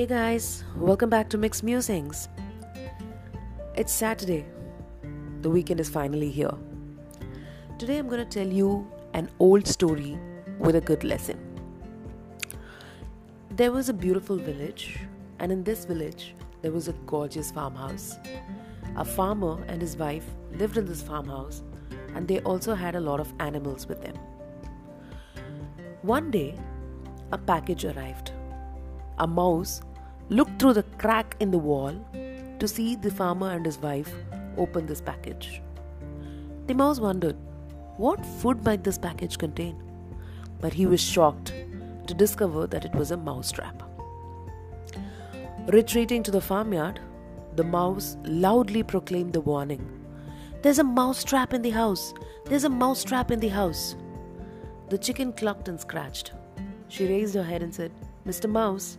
Hey guys, welcome back to Mixed Musings. It's Saturday. The weekend is finally here. Today I'm going to tell you an old story with a good lesson. There was a beautiful village, and in this village, there was a gorgeous farmhouse. A farmer and his wife lived in this farmhouse, and they also had a lot of animals with them. One day, a package arrived a mouse looked through the crack in the wall to see the farmer and his wife open this package. The mouse wondered what food might this package contain, but he was shocked to discover that it was a mouse trap. Retreating to the farmyard, the mouse loudly proclaimed the warning There's a mouse trap in the house! There's a mouse trap in the house! The chicken clucked and scratched. She raised her head and said, Mr. Mouse,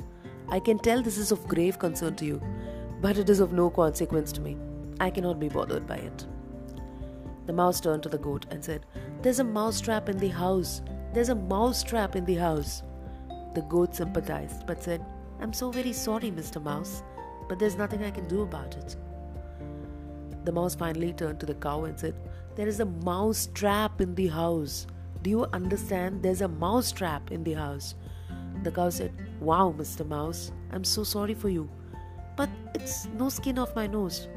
I can tell this is of grave concern to you, but it is of no consequence to me. I cannot be bothered by it. The mouse turned to the goat and said, There's a mouse trap in the house. There's a mouse trap in the house. The goat sympathized but said, I'm so very sorry, Mr. Mouse, but there's nothing I can do about it. The mouse finally turned to the cow and said, There is a mouse trap in the house. Do you understand? There's a mouse trap in the house. The cow said, Wow, Mr. Mouse, I'm so sorry for you, but it's no skin off my nose.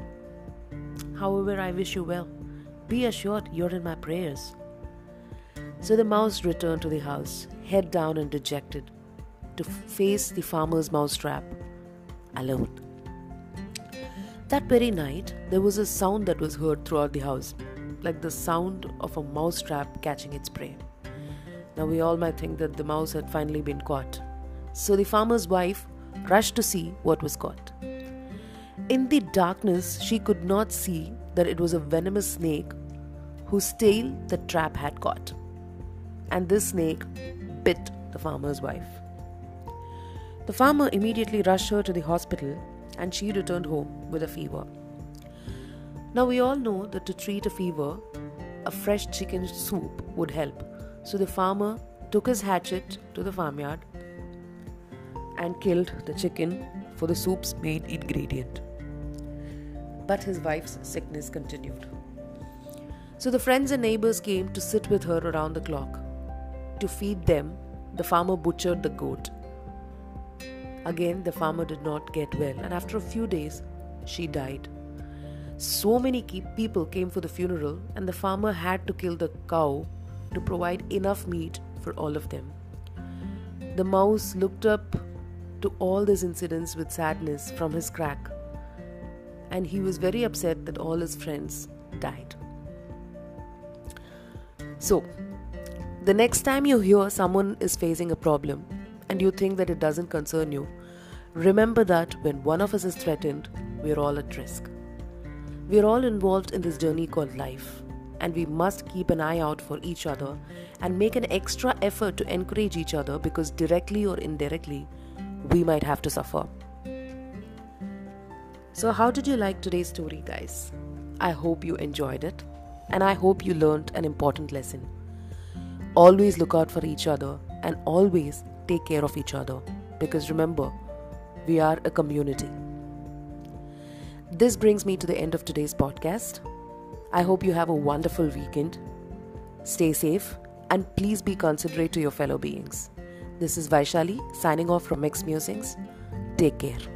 However, I wish you well. Be assured you're in my prayers. So the mouse returned to the house, head down and dejected, to face the farmer's mouse trap alone. That very night, there was a sound that was heard throughout the house, like the sound of a mouse trap catching its prey. Now, we all might think that the mouse had finally been caught. So the farmer's wife rushed to see what was caught. In the darkness, she could not see that it was a venomous snake whose tail the trap had caught. And this snake bit the farmer's wife. The farmer immediately rushed her to the hospital and she returned home with a fever. Now, we all know that to treat a fever, a fresh chicken soup would help. So the farmer took his hatchet to the farmyard and killed the chicken for the soup's main ingredient. But his wife's sickness continued. So the friends and neighbors came to sit with her around the clock. To feed them, the farmer butchered the goat. Again, the farmer did not get well, and after a few days, she died. So many people came for the funeral, and the farmer had to kill the cow to provide enough meat for all of them. The mouse looked up to all these incidents with sadness from his crack, and he was very upset that all his friends died. So, the next time you hear someone is facing a problem and you think that it doesn't concern you, remember that when one of us is threatened, we're all at risk. We're all involved in this journey called life and we must keep an eye out for each other and make an extra effort to encourage each other because directly or indirectly, we might have to suffer. So, how did you like today's story, guys? I hope you enjoyed it and I hope you learned an important lesson. Always look out for each other and always take care of each other because remember, we are a community. This brings me to the end of today's podcast. I hope you have a wonderful weekend. Stay safe and please be considerate to your fellow beings. This is Vaishali signing off from Mix Musings. Take care.